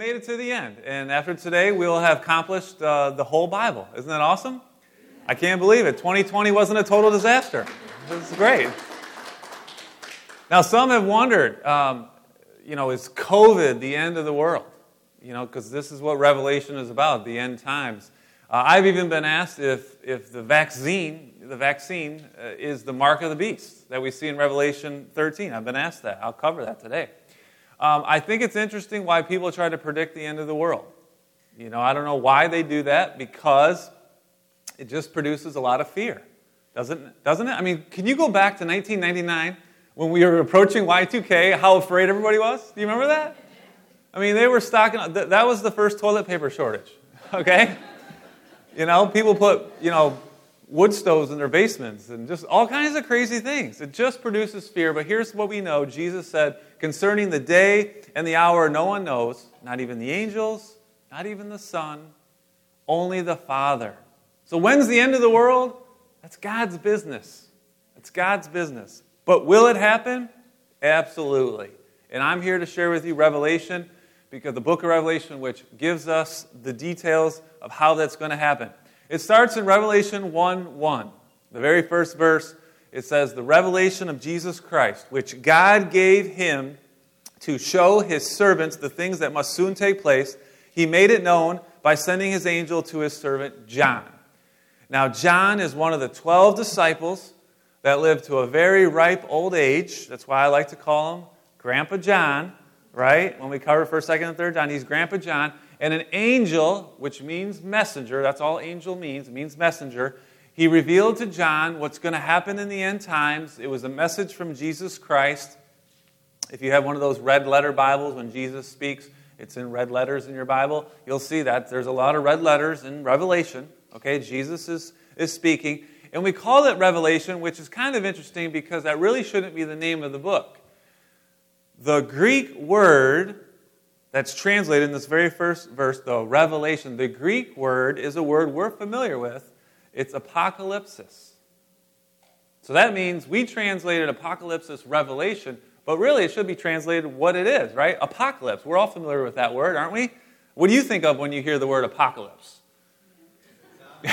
made it to the end. And after today, we will have accomplished uh, the whole Bible. Isn't that awesome? I can't believe it. 2020 wasn't a total disaster. Is great. Now, some have wondered, um, you know, is COVID the end of the world? You know, because this is what Revelation is about, the end times. Uh, I've even been asked if, if the vaccine, the vaccine uh, is the mark of the beast that we see in Revelation 13. I've been asked that. I'll cover that today. Um, I think it's interesting why people try to predict the end of the world. You know, I don't know why they do that because it just produces a lot of fear. Doesn't, doesn't it? I mean, can you go back to 1999 when we were approaching Y2K, how afraid everybody was? Do you remember that? I mean, they were stocking, that was the first toilet paper shortage, okay? You know, people put, you know, wood stoves in their basements and just all kinds of crazy things. It just produces fear. But here's what we know Jesus said concerning the day and the hour, no one knows, not even the angels, not even the Son, only the Father. So when's the end of the world? That's God's business. It's God's business. But will it happen? Absolutely. And I'm here to share with you Revelation because the book of Revelation, which gives us the details of how that's going to happen. It starts in Revelation 1 1. The very first verse, it says, The revelation of Jesus Christ, which God gave him to show his servants the things that must soon take place, he made it known by sending his angel to his servant John. Now, John is one of the 12 disciples that lived to a very ripe old age. That's why I like to call him Grandpa John right? When we cover 1st, 2nd, and 3rd John, he's Grandpa John. And an angel, which means messenger, that's all angel means, it means messenger. He revealed to John what's going to happen in the end times. It was a message from Jesus Christ. If you have one of those red letter Bibles, when Jesus speaks, it's in red letters in your Bible. You'll see that. There's a lot of red letters in Revelation. Okay, Jesus is, is speaking. And we call it Revelation, which is kind of interesting because that really shouldn't be the name of the book. The Greek word that's translated in this very first verse, though, revelation, the Greek word is a word we're familiar with. It's apocalypsis. So that means we translated apocalypsis revelation, but really it should be translated what it is, right? Apocalypse. We're all familiar with that word, aren't we? What do you think of when you hear the word apocalypse?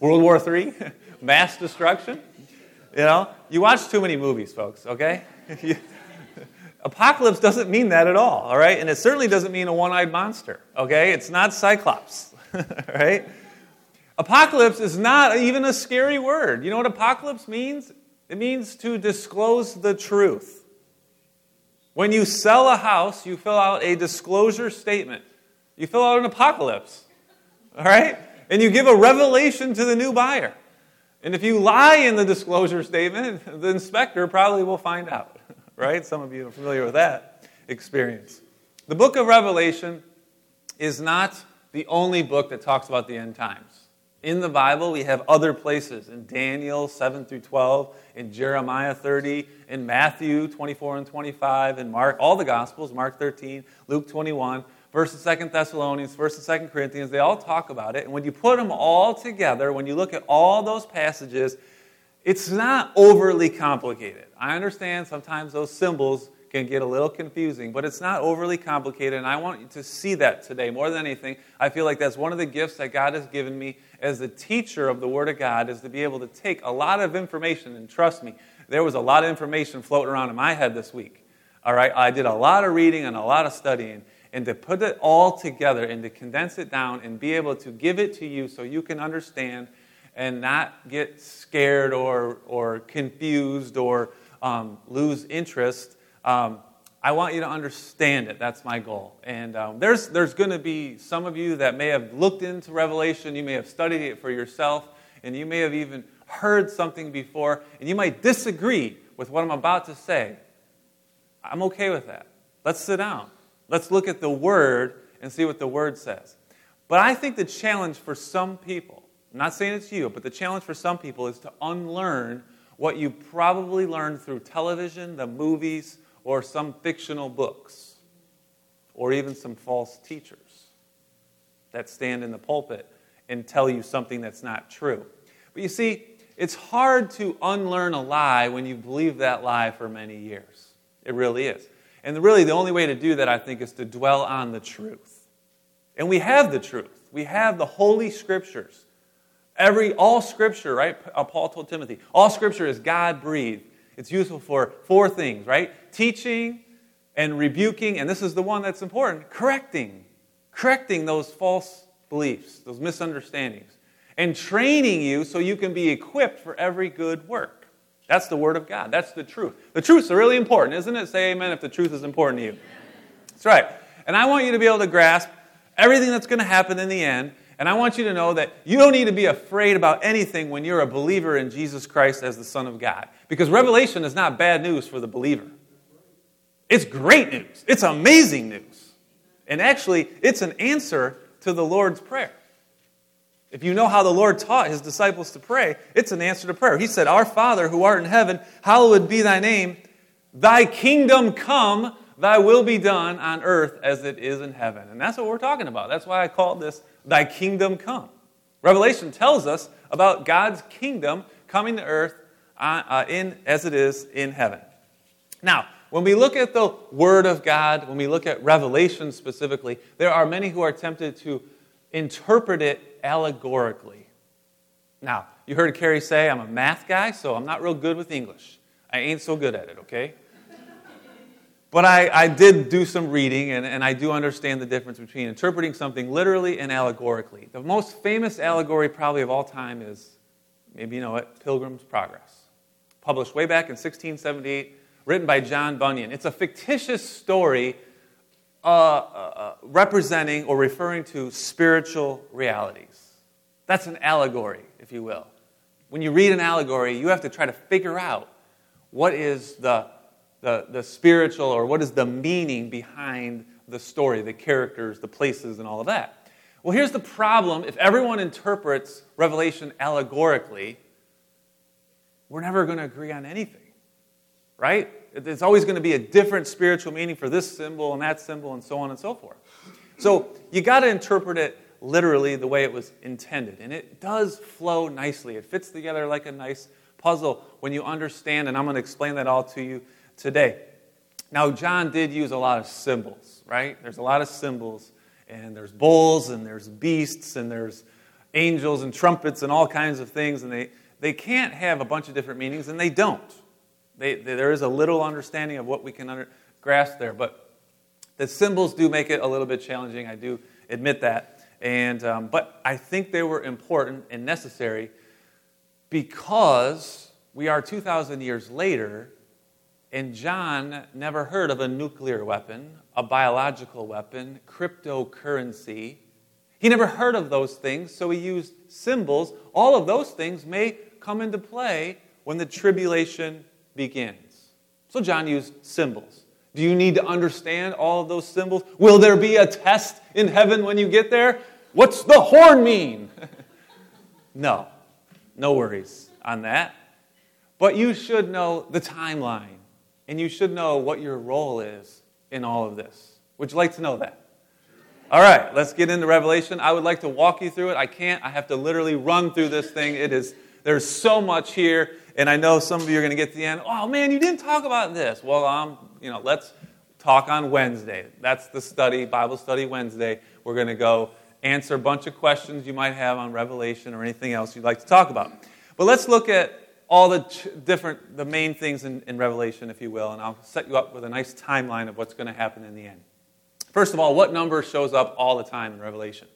World War III? Mass destruction? You know, you watch too many movies, folks, okay? Apocalypse doesn't mean that at all, all right? And it certainly doesn't mean a one eyed monster, okay? It's not Cyclops, right? Apocalypse is not even a scary word. You know what apocalypse means? It means to disclose the truth. When you sell a house, you fill out a disclosure statement. You fill out an apocalypse, all right? And you give a revelation to the new buyer. And if you lie in the disclosure statement, the inspector probably will find out right? Some of you are familiar with that experience. The book of Revelation is not the only book that talks about the end times. In the Bible, we have other places in Daniel 7 through 12, in Jeremiah 30, in Matthew 24 and 25, in Mark, all the Gospels, Mark 13, Luke 21, 1st and 2nd Thessalonians, 1st and 2nd Corinthians, they all talk about it. And when you put them all together, when you look at all those passages, it's not overly complicated. I understand sometimes those symbols can get a little confusing, but it's not overly complicated, and I want you to see that today. More than anything, I feel like that's one of the gifts that God has given me as the teacher of the Word of God is to be able to take a lot of information, and trust me, there was a lot of information floating around in my head this week. All right, I did a lot of reading and a lot of studying, and to put it all together and to condense it down and be able to give it to you so you can understand and not get scared or, or confused or um, lose interest. Um, I want you to understand it. That's my goal. And um, there's, there's going to be some of you that may have looked into Revelation, you may have studied it for yourself, and you may have even heard something before, and you might disagree with what I'm about to say. I'm okay with that. Let's sit down. Let's look at the Word and see what the Word says. But I think the challenge for some people I'm not saying it's you, but the challenge for some people is to unlearn what you probably learned through television, the movies, or some fictional books, or even some false teachers that stand in the pulpit and tell you something that's not true. But you see, it's hard to unlearn a lie when you believe that lie for many years. It really is. And really, the only way to do that, I think, is to dwell on the truth. And we have the truth. We have the Holy Scriptures. Every, all Scripture, right? Uh, Paul told Timothy, all Scripture is God breathed. It's useful for four things, right? Teaching and rebuking, and this is the one that's important correcting. Correcting those false beliefs, those misunderstandings, and training you so you can be equipped for every good work. That's the Word of God. That's the truth. The truth's really important, isn't it? Say amen if the truth is important to you. That's right. And I want you to be able to grasp everything that's going to happen in the end. And I want you to know that you don't need to be afraid about anything when you're a believer in Jesus Christ as the Son of God. Because Revelation is not bad news for the believer. It's great news. It's amazing news. And actually, it's an answer to the Lord's Prayer. If you know how the Lord taught his disciples to pray, it's an answer to prayer. He said, Our Father who art in heaven, hallowed be thy name. Thy kingdom come, thy will be done on earth as it is in heaven. And that's what we're talking about. That's why I called this Thy kingdom come. Revelation tells us about God's kingdom coming to earth uh, uh, in, as it is in heaven. Now, when we look at the Word of God, when we look at Revelation specifically, there are many who are tempted to interpret it allegorically. Now, you heard Carrie say I'm a math guy, so I'm not real good with English. I ain't so good at it, okay? But I, I did do some reading, and, and I do understand the difference between interpreting something literally and allegorically. The most famous allegory, probably of all time, is maybe you know it Pilgrim's Progress. Published way back in 1678, written by John Bunyan. It's a fictitious story uh, uh, representing or referring to spiritual realities. That's an allegory, if you will. When you read an allegory, you have to try to figure out what is the, the, the spiritual or what is the meaning behind the story, the characters, the places, and all of that. Well, here's the problem if everyone interprets Revelation allegorically, we're never going to agree on anything, right? It's always going to be a different spiritual meaning for this symbol and that symbol and so on and so forth. So you got to interpret it literally the way it was intended. And it does flow nicely. It fits together like a nice puzzle when you understand, and I'm going to explain that all to you today. Now, John did use a lot of symbols, right? There's a lot of symbols, and there's bulls, and there's beasts, and there's angels, and trumpets, and all kinds of things, and they, they can't have a bunch of different meanings, and they don't. They, they, there is a little understanding of what we can under, grasp there, but the symbols do make it a little bit challenging. I do admit that. And, um, but I think they were important and necessary because we are 2,000 years later, and John never heard of a nuclear weapon, a biological weapon, cryptocurrency. He never heard of those things, so he used symbols. All of those things may come into play when the tribulation begins. So John used symbols. Do you need to understand all of those symbols? Will there be a test in heaven when you get there? What's the horn mean? no, no worries on that. But you should know the timeline, and you should know what your role is in all of this. Would you like to know that? All right, let's get into Revelation. I would like to walk you through it. I can't. I have to literally run through this thing. It is there's so much here. And I know some of you are going to get to the end, oh man, you didn't talk about this. Well, um, you know, let's talk on Wednesday. That's the study, Bible study Wednesday. We're going to go answer a bunch of questions you might have on Revelation or anything else you'd like to talk about. But let's look at all the ch- different, the main things in, in Revelation, if you will, and I'll set you up with a nice timeline of what's going to happen in the end. First of all, what number shows up all the time in Revelation?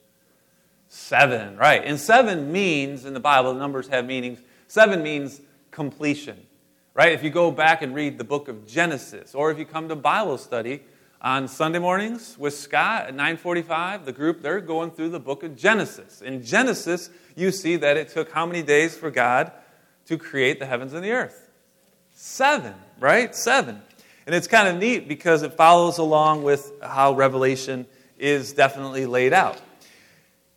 Seven, right. And seven means, in the Bible, the numbers have meanings. Seven means completion. Right? If you go back and read the book of Genesis, or if you come to Bible study on Sunday mornings with Scott at 9:45, the group they're going through the book of Genesis. In Genesis, you see that it took how many days for God to create the heavens and the earth? 7, right? 7. And it's kind of neat because it follows along with how Revelation is definitely laid out.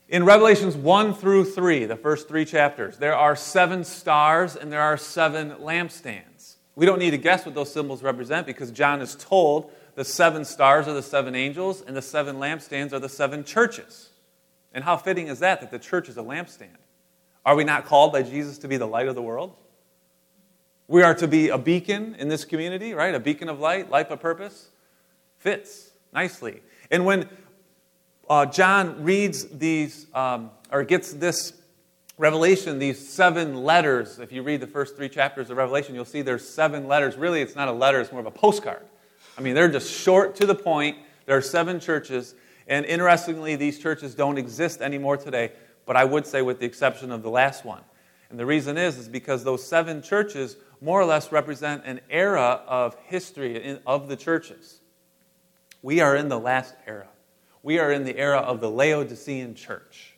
In Revelations 1 through 3, the first three chapters, there are seven stars and there are seven lampstands. We don't need to guess what those symbols represent because John is told the seven stars are the seven angels and the seven lampstands are the seven churches. And how fitting is that, that the church is a lampstand? Are we not called by Jesus to be the light of the world? We are to be a beacon in this community, right? A beacon of light, life of purpose. Fits nicely. And when uh, John reads these, um, or gets this Revelation, these seven letters, if you read the first three chapters of Revelation, you'll see there's seven letters. Really, it's not a letter, it's more of a postcard. I mean, they're just short to the point. There are seven churches. And interestingly, these churches don't exist anymore today, but I would say with the exception of the last one. And the reason is, is because those seven churches more or less represent an era of history of the churches. We are in the last era. We are in the era of the Laodicean church.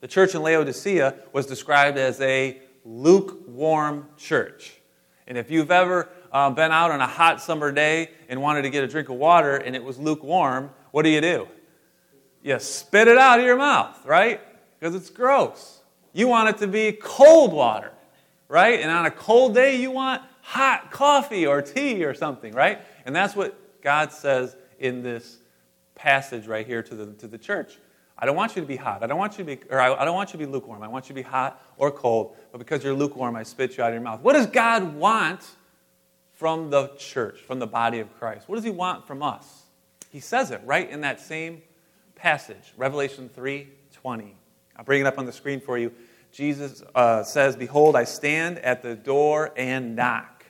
The church in Laodicea was described as a lukewarm church. And if you've ever uh, been out on a hot summer day and wanted to get a drink of water and it was lukewarm, what do you do? You spit it out of your mouth, right? Because it's gross. You want it to be cold water, right? And on a cold day, you want hot coffee or tea or something, right? And that's what God says in this passage right here to the, to the church. I don't want you to be hot. I don't want you to be, or I, I don't want you to be lukewarm. I want you to be hot or cold. But because you're lukewarm, I spit you out of your mouth. What does God want from the church, from the body of Christ? What does He want from us? He says it right in that same passage, Revelation 3:20. I'll bring it up on the screen for you. Jesus uh, says, "Behold, I stand at the door and knock."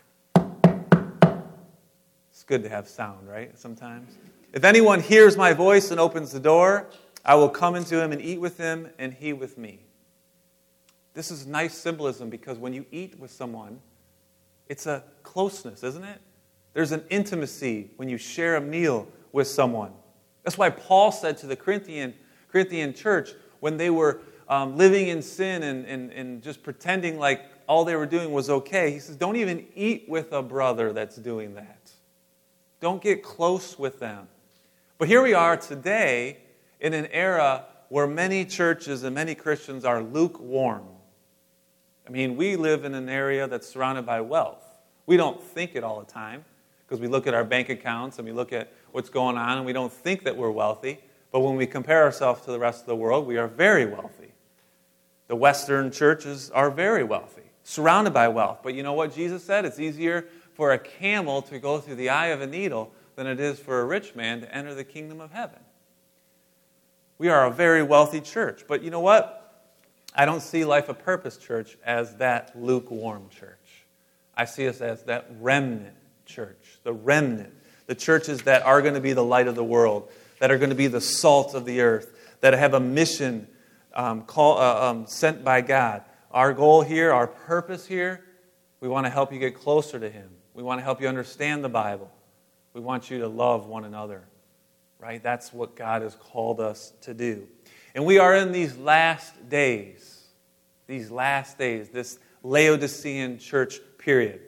It's good to have sound, right? Sometimes. If anyone hears my voice and opens the door, I will come into him and eat with him, and he with me. This is nice symbolism because when you eat with someone, it's a closeness, isn't it? There's an intimacy when you share a meal with someone. That's why Paul said to the Corinthian, Corinthian church when they were um, living in sin and, and, and just pretending like all they were doing was okay, he says, Don't even eat with a brother that's doing that. Don't get close with them. But here we are today in an era where many churches and many Christians are lukewarm. I mean, we live in an area that's surrounded by wealth. We don't think it all the time because we look at our bank accounts and we look at what's going on and we don't think that we're wealthy. But when we compare ourselves to the rest of the world, we are very wealthy. The Western churches are very wealthy, surrounded by wealth. But you know what Jesus said? It's easier for a camel to go through the eye of a needle than it is for a rich man to enter the kingdom of heaven. We are a very wealthy church. But you know what? I don't see Life of Purpose Church as that lukewarm church. I see us as that remnant church, the remnant the churches that are going to be the light of the world, that are going to be the salt of the earth, that have a mission um, call, uh, um, sent by God. Our goal here, our purpose here, we want to help you get closer to Him. We want to help you understand the Bible. We want you to love one another, right? That's what God has called us to do. And we are in these last days, these last days, this Laodicean church period.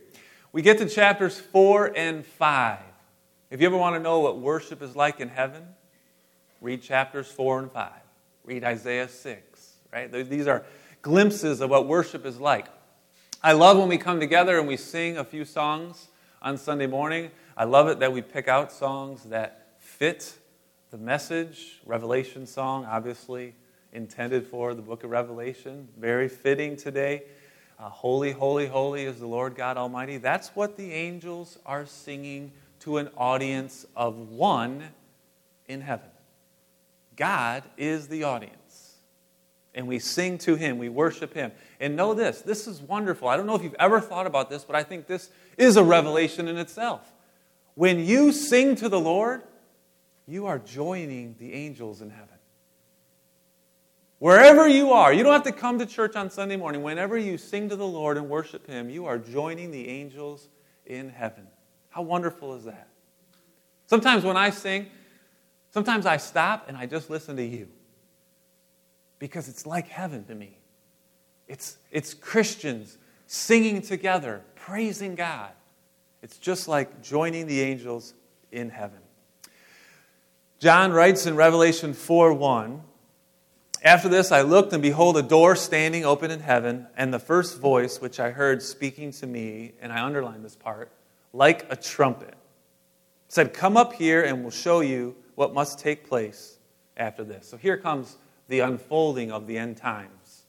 We get to chapters 4 and 5. If you ever want to know what worship is like in heaven, read chapters 4 and 5. Read Isaiah 6, right? These are glimpses of what worship is like. I love when we come together and we sing a few songs on Sunday morning. I love it that we pick out songs that fit the message. Revelation song, obviously intended for the book of Revelation. Very fitting today. Uh, holy, holy, holy is the Lord God Almighty. That's what the angels are singing to an audience of one in heaven. God is the audience. And we sing to Him, we worship Him. And know this this is wonderful. I don't know if you've ever thought about this, but I think this is a revelation in itself. When you sing to the Lord, you are joining the angels in heaven. Wherever you are, you don't have to come to church on Sunday morning. Whenever you sing to the Lord and worship Him, you are joining the angels in heaven. How wonderful is that? Sometimes when I sing, sometimes I stop and I just listen to you because it's like heaven to me. It's, it's Christians singing together, praising God. It's just like joining the angels in heaven. John writes in Revelation 4 1 After this I looked, and behold, a door standing open in heaven, and the first voice which I heard speaking to me, and I underline this part, like a trumpet, said, Come up here and we'll show you what must take place after this. So here comes the unfolding of the end times.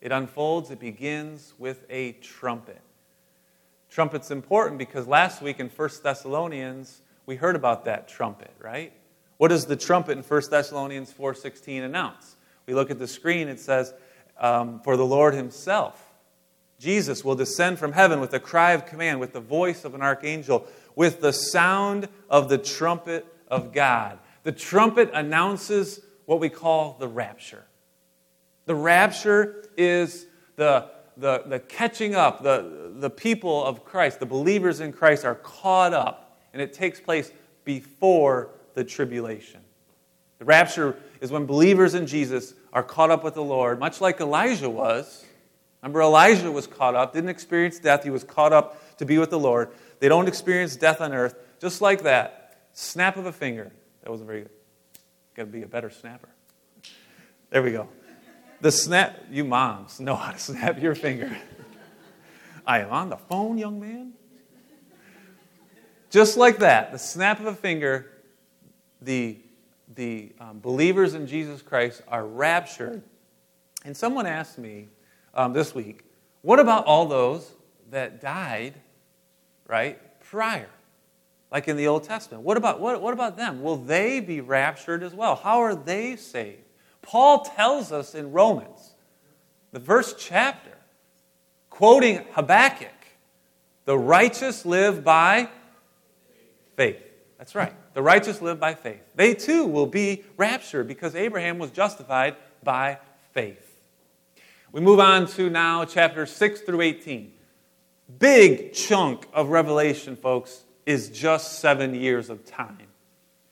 It unfolds, it begins with a trumpet. Trumpet's important because last week in 1 Thessalonians, we heard about that trumpet, right? What does the trumpet in 1 Thessalonians 4.16 announce? We look at the screen, it says, um, For the Lord himself, Jesus, will descend from heaven with a cry of command, with the voice of an archangel, with the sound of the trumpet of God. The trumpet announces what we call the rapture. The rapture is the, the, the catching up. The, the people of Christ, the believers in Christ, are caught up, and it takes place before the tribulation. The rapture is when believers in Jesus are caught up with the Lord, much like Elijah was. Remember, Elijah was caught up, didn't experience death. He was caught up to be with the Lord. They don't experience death on earth. Just like that, snap of a finger. That wasn't very good. Got to be a better snapper. There we go. The snap, you moms know how to snap your finger. I am on the phone, young man. Just like that, the snap of a finger, the, the um, believers in Jesus Christ are raptured. And someone asked me um, this week, what about all those that died, right, prior? Like in the Old Testament. What about, what, what about them? Will they be raptured as well? How are they saved? Paul tells us in Romans, the first chapter, quoting Habakkuk, the righteous live by faith. That's right. The righteous live by faith. They too will be raptured because Abraham was justified by faith. We move on to now chapter 6 through 18. Big chunk of Revelation, folks, is just seven years of time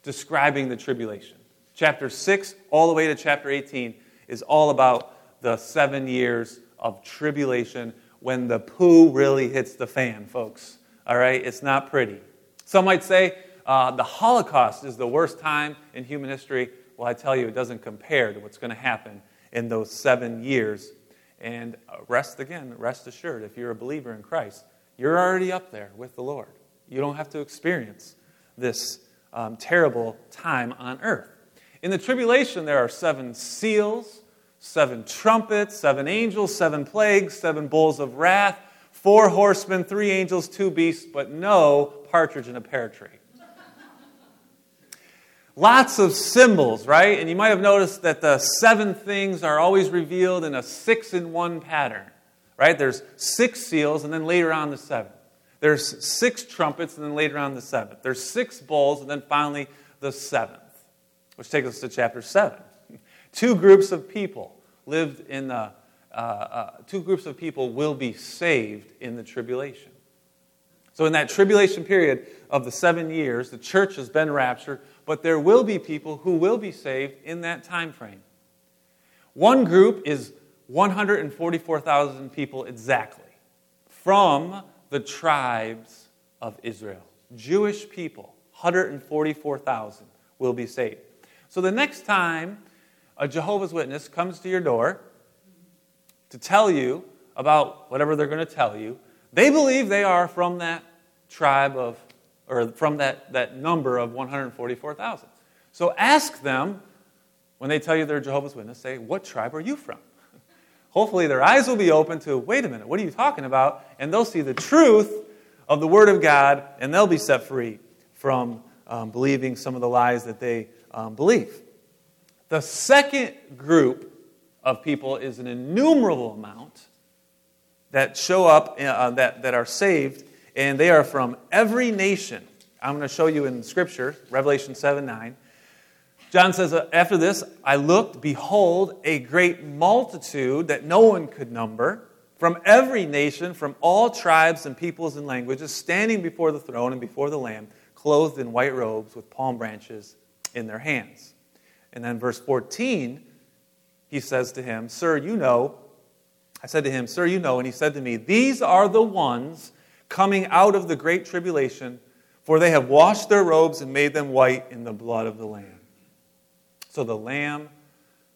describing the tribulation. Chapter 6 all the way to chapter 18 is all about the seven years of tribulation when the poo really hits the fan, folks. All right? It's not pretty. Some might say uh, the Holocaust is the worst time in human history. Well, I tell you, it doesn't compare to what's going to happen in those seven years. And uh, rest again, rest assured, if you're a believer in Christ, you're already up there with the Lord. You don't have to experience this um, terrible time on earth. In the tribulation, there are seven seals, seven trumpets, seven angels, seven plagues, seven bowls of wrath, four horsemen, three angels, two beasts, but no partridge in a pear tree. Lots of symbols, right? And you might have noticed that the seven things are always revealed in a six in one pattern, right? There's six seals, and then later on the seven. There's six trumpets, and then later on the seventh. There's six bowls, and then finally the seventh, which takes us to chapter seven. Two groups of people lived in the, uh, uh, two groups of people will be saved in the tribulation. So, in that tribulation period of the seven years, the church has been raptured, but there will be people who will be saved in that time frame. One group is 144,000 people exactly from the tribes of Israel. Jewish people, 144,000 will be saved. So the next time a Jehovah's Witness comes to your door to tell you about whatever they're going to tell you, they believe they are from that tribe of, or from that, that number of 144,000. So ask them when they tell you they're Jehovah's Witness, say, What tribe are you from? Hopefully their eyes will be open to wait a minute, what are you talking about? And they'll see the truth of the Word of God and they'll be set free from um, believing some of the lies that they um, believe. The second group of people is an innumerable amount that show up, uh, that, that are saved, and they are from every nation. I'm going to show you in Scripture, Revelation 7 9. John says, After this, I looked, behold, a great multitude that no one could number, from every nation, from all tribes and peoples and languages, standing before the throne and before the Lamb, clothed in white robes with palm branches in their hands. And then, verse 14, he says to him, Sir, you know. I said to him, Sir, you know. And he said to me, These are the ones coming out of the great tribulation, for they have washed their robes and made them white in the blood of the Lamb. So the Lamb,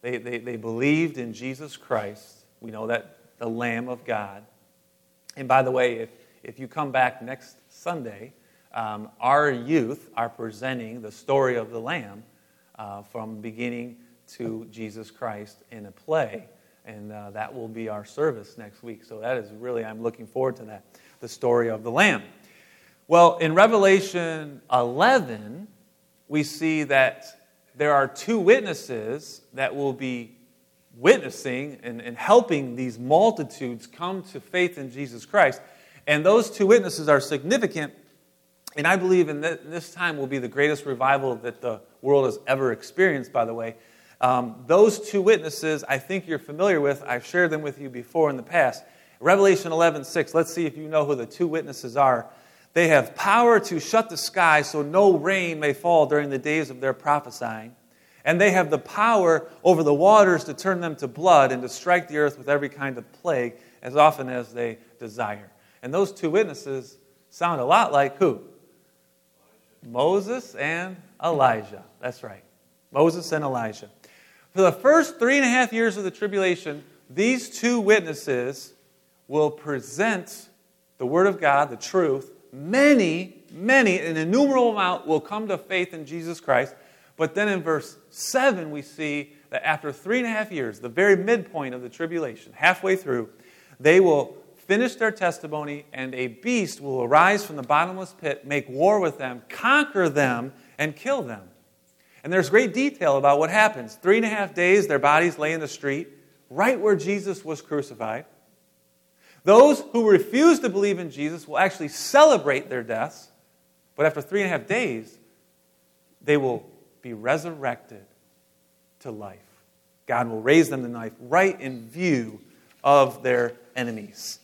they, they, they believed in Jesus Christ. We know that the Lamb of God. And by the way, if, if you come back next Sunday, um, our youth are presenting the story of the Lamb uh, from beginning to Jesus Christ in a play. And uh, that will be our service next week. So that is really, I'm looking forward to that, the story of the Lamb. Well, in Revelation 11, we see that there are two witnesses that will be witnessing and, and helping these multitudes come to faith in Jesus Christ. And those two witnesses are significant, and I believe in this time will be the greatest revival that the world has ever experienced, by the way. Um, those two witnesses, I think you're familiar with. I've shared them with you before in the past. Revelation 11 6, let's see if you know who the two witnesses are. They have power to shut the sky so no rain may fall during the days of their prophesying. And they have the power over the waters to turn them to blood and to strike the earth with every kind of plague as often as they desire. And those two witnesses sound a lot like who? Moses and Elijah. That's right. Moses and Elijah. For the first three and a half years of the tribulation, these two witnesses will present the Word of God, the truth. Many, many, an innumerable amount will come to faith in Jesus Christ. But then in verse 7, we see that after three and a half years, the very midpoint of the tribulation, halfway through, they will finish their testimony, and a beast will arise from the bottomless pit, make war with them, conquer them, and kill them. And there's great detail about what happens. Three and a half days, their bodies lay in the street, right where Jesus was crucified. Those who refuse to believe in Jesus will actually celebrate their deaths, but after three and a half days, they will be resurrected to life. God will raise them to life right in view of their enemies.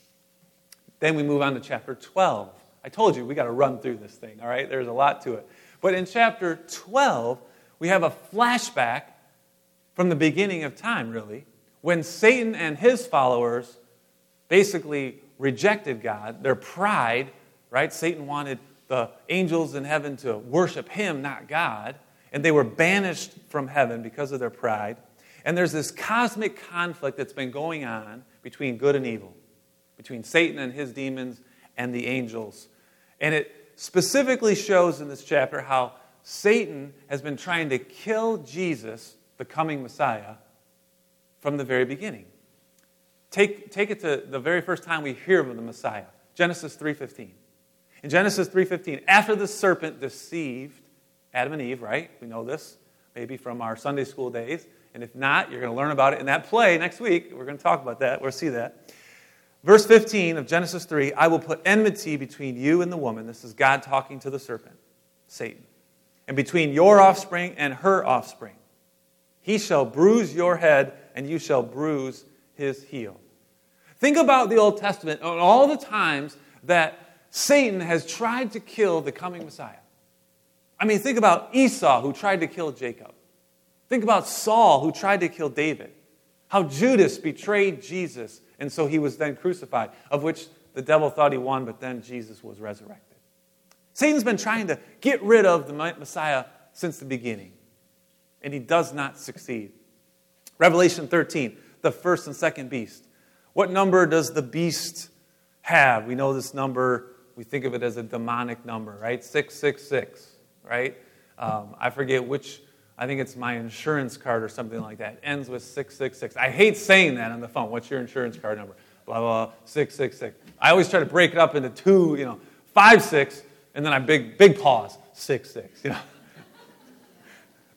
Then we move on to chapter 12. I told you we got to run through this thing, all right? There's a lot to it. But in chapter 12, we have a flashback from the beginning of time, really, when Satan and his followers basically rejected God, their pride, right? Satan wanted the angels in heaven to worship him, not God, and they were banished from heaven because of their pride. And there's this cosmic conflict that's been going on between good and evil, between Satan and his demons and the angels. And it specifically shows in this chapter how Satan has been trying to kill Jesus, the coming Messiah, from the very beginning. Take, take it to the very first time we hear of the Messiah, Genesis 3.15. In Genesis 3.15, after the serpent deceived Adam and Eve, right? We know this, maybe from our Sunday school days. And if not, you're going to learn about it in that play next week. We're going to talk about that. We'll see that. Verse 15 of Genesis 3 I will put enmity between you and the woman. This is God talking to the serpent, Satan. And between your offspring and her offspring. He shall bruise your head, and you shall bruise his heel. Think about the Old Testament and all the times that Satan has tried to kill the coming Messiah. I mean, think about Esau, who tried to kill Jacob. Think about Saul, who tried to kill David. How Judas betrayed Jesus, and so he was then crucified, of which the devil thought he won, but then Jesus was resurrected. Satan's been trying to get rid of the Messiah since the beginning, and he does not succeed. Revelation 13 the first and second beast. What number does the beast have? We know this number, we think of it as a demonic number, right? 666, right? Um, I forget which, I think it's my insurance card or something like that. Ends with 666. I hate saying that on the phone. What's your insurance card number? Blah, blah, blah, 666. I always try to break it up into two, you know, five, six, and then I big, big pause, six, six, you know.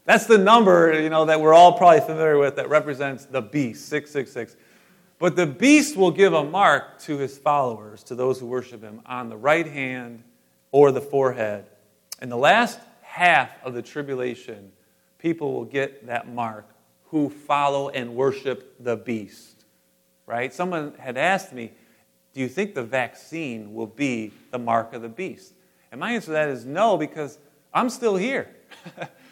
That's the number, you know, that we're all probably familiar with that represents the beast, 666. But the beast will give a mark to his followers, to those who worship him, on the right hand or the forehead. In the last half of the tribulation, people will get that mark who follow and worship the beast. Right? Someone had asked me, Do you think the vaccine will be the mark of the beast? And my answer to that is no, because I'm still here.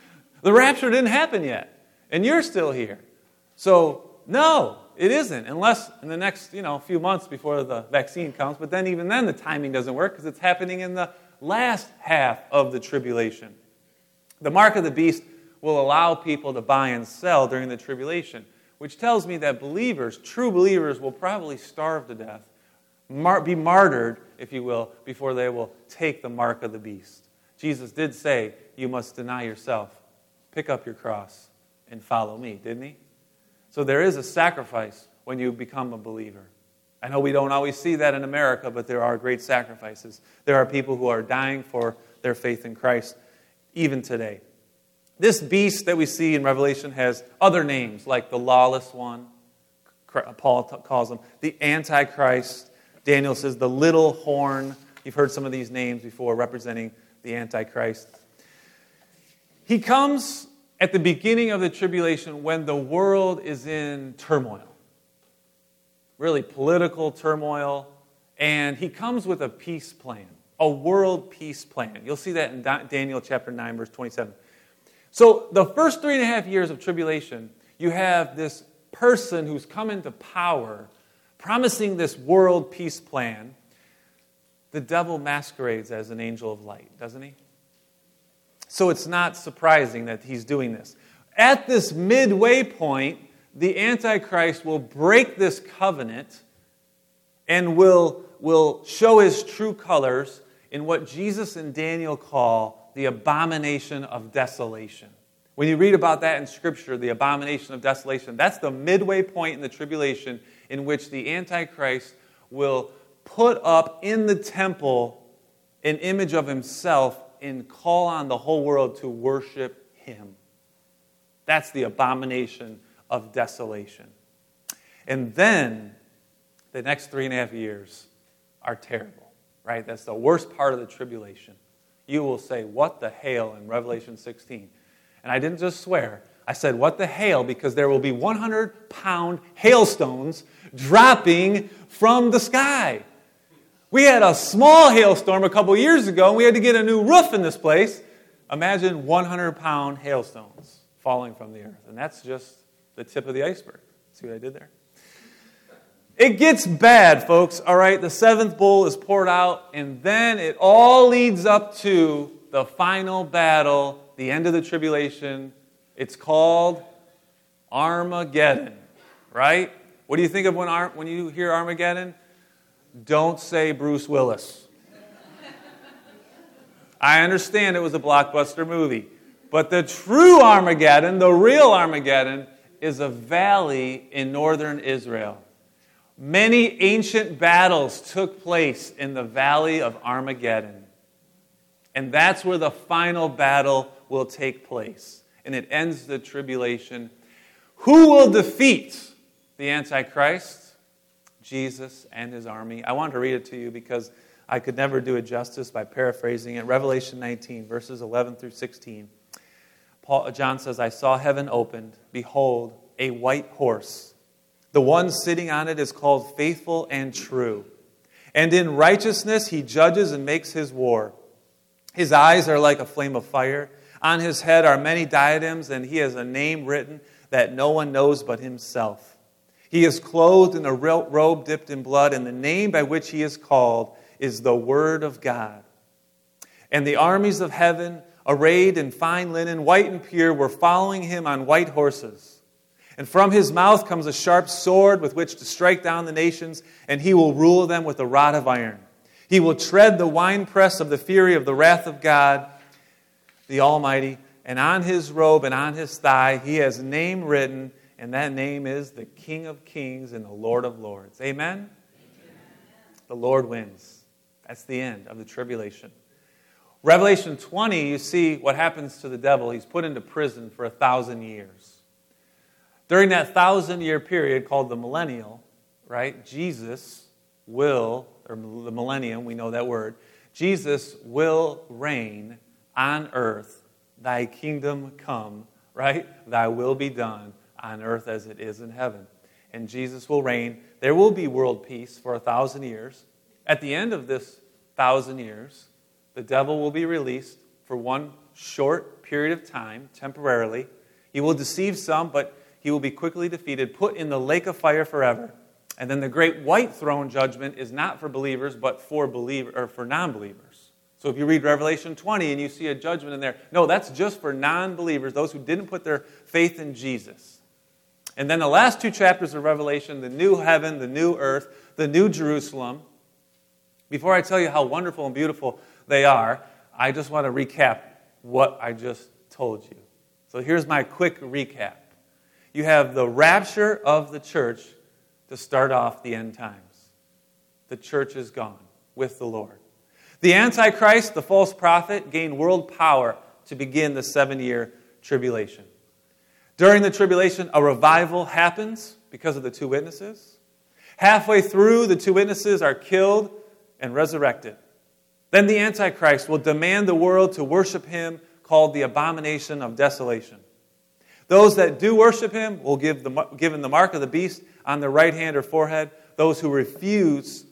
The rapture didn't happen yet, and you're still here. So, no, it isn't, unless in the next you know, few months before the vaccine comes. But then, even then, the timing doesn't work because it's happening in the last half of the tribulation. The mark of the beast will allow people to buy and sell during the tribulation, which tells me that believers, true believers, will probably starve to death, mar- be martyred, if you will, before they will take the mark of the beast. Jesus did say, You must deny yourself Pick up your cross and follow me, didn't he? So there is a sacrifice when you become a believer. I know we don't always see that in America, but there are great sacrifices. There are people who are dying for their faith in Christ, even today. This beast that we see in Revelation has other names, like the lawless one, uh, Paul calls him, the Antichrist. Daniel says the little horn. You've heard some of these names before representing the Antichrist. He comes at the beginning of the tribulation when the world is in turmoil really political turmoil, and he comes with a peace plan, a world peace plan. You'll see that in Daniel chapter 9, verse 27. So, the first three and a half years of tribulation, you have this person who's come into power promising this world peace plan. The devil masquerades as an angel of light, doesn't he? So, it's not surprising that he's doing this. At this midway point, the Antichrist will break this covenant and will, will show his true colors in what Jesus and Daniel call the abomination of desolation. When you read about that in Scripture, the abomination of desolation, that's the midway point in the tribulation in which the Antichrist will put up in the temple an image of himself and call on the whole world to worship him. That's the abomination of desolation. And then the next three and a half years are terrible, right? That's the worst part of the tribulation. You will say, What the hail in Revelation 16. And I didn't just swear, I said, What the hail? Because there will be 100 pound hailstones dropping from the sky. We had a small hailstorm a couple years ago, and we had to get a new roof in this place. Imagine 100 pound hailstones falling from the earth. And that's just the tip of the iceberg. See what I did there? It gets bad, folks. All right, the seventh bowl is poured out, and then it all leads up to the final battle, the end of the tribulation. It's called Armageddon, right? What do you think of when, when you hear Armageddon? Don't say Bruce Willis. I understand it was a blockbuster movie, but the true Armageddon, the real Armageddon, is a valley in northern Israel. Many ancient battles took place in the valley of Armageddon. And that's where the final battle will take place. And it ends the tribulation. Who will defeat the Antichrist? Jesus and his army. I wanted to read it to you because I could never do it justice by paraphrasing it. Revelation 19, verses 11 through 16. Paul, John says, I saw heaven opened. Behold, a white horse. The one sitting on it is called faithful and true. And in righteousness he judges and makes his war. His eyes are like a flame of fire. On his head are many diadems, and he has a name written that no one knows but himself. He is clothed in a robe dipped in blood, and the name by which he is called is the Word of God. And the armies of heaven arrayed in fine linen, white and pure, were following him on white horses. And from his mouth comes a sharp sword with which to strike down the nations, and he will rule them with a rod of iron. He will tread the winepress of the fury of the wrath of God, the Almighty. And on his robe and on his thigh, he has name written, and that name is the King of Kings and the Lord of Lords. Amen? Amen. The Lord wins. That's the end of the tribulation. Revelation 20, you see what happens to the devil. He's put into prison for a thousand years. During that thousand year period called the millennial, right, Jesus will, or the millennium, we know that word, Jesus will reign on earth. Thy kingdom come, right? Thy will be done on earth as it is in heaven. And Jesus will reign. There will be world peace for a thousand years. At the end of this thousand years, the devil will be released for one short period of time, temporarily. He will deceive some, but he will be quickly defeated, put in the lake of fire forever. And then the great white throne judgment is not for believers, but for believer or for non-believers. So if you read Revelation 20 and you see a judgment in there, no, that's just for non-believers, those who didn't put their faith in Jesus. And then the last two chapters of Revelation, the new heaven, the new earth, the new Jerusalem. Before I tell you how wonderful and beautiful they are, I just want to recap what I just told you. So here's my quick recap. You have the rapture of the church to start off the end times. the church is gone with the Lord. The Antichrist, the false prophet, gained world power to begin the seven year tribulation. During the tribulation, a revival happens because of the two witnesses. Halfway through, the two witnesses are killed and resurrected. Then the Antichrist will demand the world to worship him, called the abomination of desolation. Those that do worship him will give the, given the mark of the beast on their right hand or forehead. Those who refuse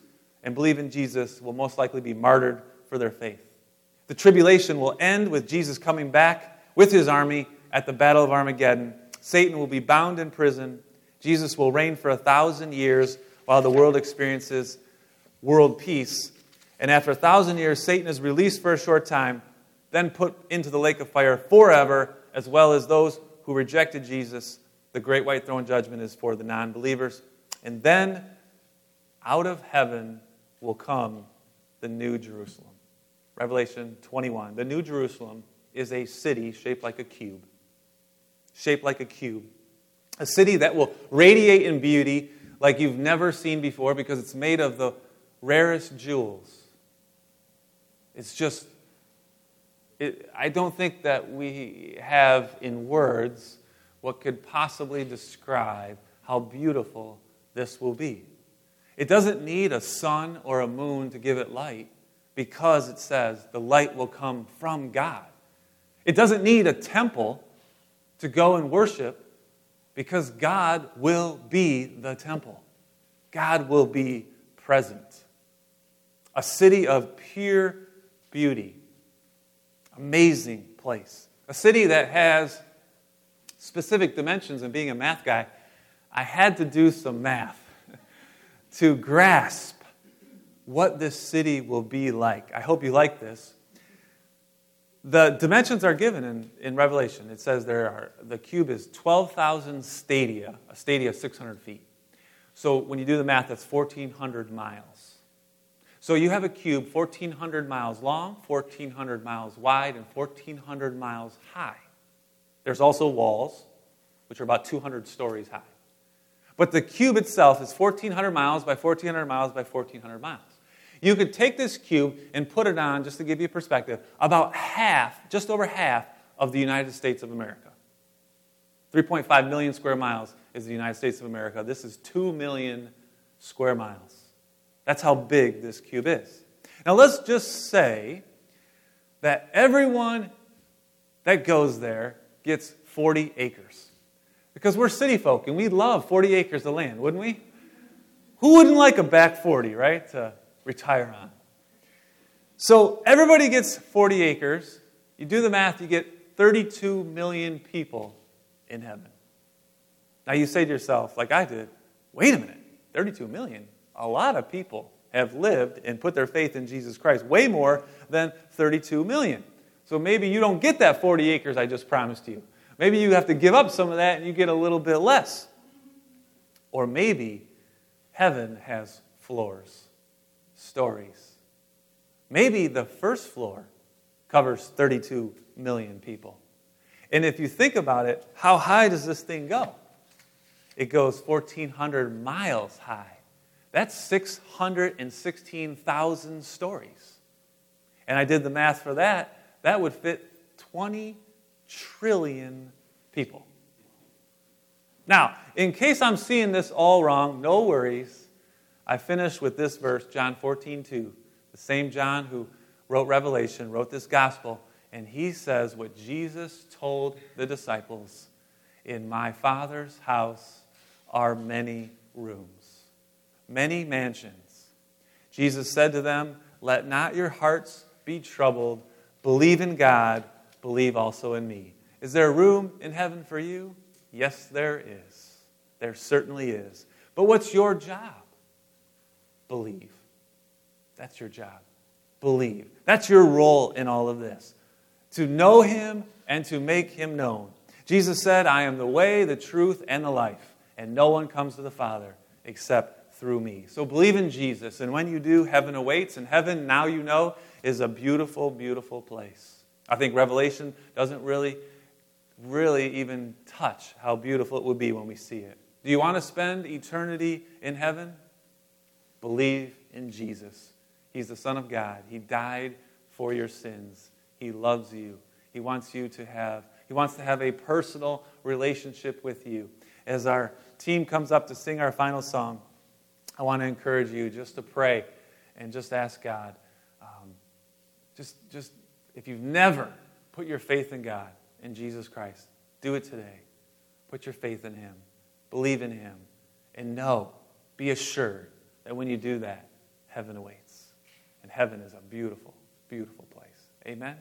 and believe in Jesus will most likely be martyred for their faith. The tribulation will end with Jesus coming back with his army at the Battle of Armageddon. Satan will be bound in prison. Jesus will reign for a thousand years while the world experiences world peace. And after a thousand years, Satan is released for a short time, then put into the lake of fire forever, as well as those who rejected Jesus. The great white throne judgment is for the non believers. And then out of heaven will come the New Jerusalem. Revelation 21. The New Jerusalem is a city shaped like a cube. Shaped like a cube. A city that will radiate in beauty like you've never seen before because it's made of the rarest jewels. It's just, it, I don't think that we have in words what could possibly describe how beautiful this will be. It doesn't need a sun or a moon to give it light because it says the light will come from God. It doesn't need a temple to go and worship because God will be the temple. God will be present. A city of pure beauty. Amazing place. A city that has specific dimensions, and being a math guy, I had to do some math to grasp what this city will be like. I hope you like this. The dimensions are given in, in Revelation. It says there are, the cube is 12,000 stadia, a stadia 600 feet. So when you do the math, that's 1,400 miles. So you have a cube 1,400 miles long, 1,400 miles wide, and 1,400 miles high. There's also walls, which are about 200 stories high. But the cube itself is 1,400 miles by 1,400 miles by 1,400 miles. You could take this cube and put it on, just to give you a perspective, about half, just over half of the United States of America. 3.5 million square miles is the United States of America. This is 2 million square miles. That's how big this cube is. Now, let's just say that everyone that goes there gets 40 acres. Because we're city folk and we love 40 acres of land, wouldn't we? Who wouldn't like a back 40, right, to retire on? So everybody gets 40 acres. You do the math, you get 32 million people in heaven. Now you say to yourself, like I did, wait a minute, 32 million? A lot of people have lived and put their faith in Jesus Christ, way more than 32 million. So maybe you don't get that 40 acres I just promised you. Maybe you have to give up some of that and you get a little bit less. Or maybe heaven has floors, stories. Maybe the first floor covers 32 million people. And if you think about it, how high does this thing go? It goes 1,400 miles high. That's 616,000 stories. And I did the math for that. That would fit 20 trillion people. Now, in case I'm seeing this all wrong, no worries. I finish with this verse, John 14, 2. The same John who wrote Revelation wrote this gospel, and he says what Jesus told the disciples In my Father's house are many rooms, many mansions. Jesus said to them, Let not your hearts be troubled. Believe in God believe also in me. Is there a room in heaven for you? Yes, there is. There certainly is. But what's your job? Believe. That's your job. Believe. That's your role in all of this. To know Him and to make Him known. Jesus said, I am the way, the truth, and the life, and no one comes to the Father except through me. So believe in Jesus, and when you do, heaven awaits, and heaven, now you know, is a beautiful, beautiful place. I think Revelation doesn't really, really even touch how beautiful it would be when we see it. Do you want to spend eternity in heaven? Believe in Jesus. He's the Son of God. He died for your sins. He loves you. He wants you to have he wants to have a personal relationship with you. As our team comes up to sing our final song, I want to encourage you just to pray and just ask God. Um, just, just if you've never put your faith in God, in Jesus Christ, do it today. Put your faith in Him, believe in Him, and know, be assured that when you do that, heaven awaits. And heaven is a beautiful, beautiful place. Amen.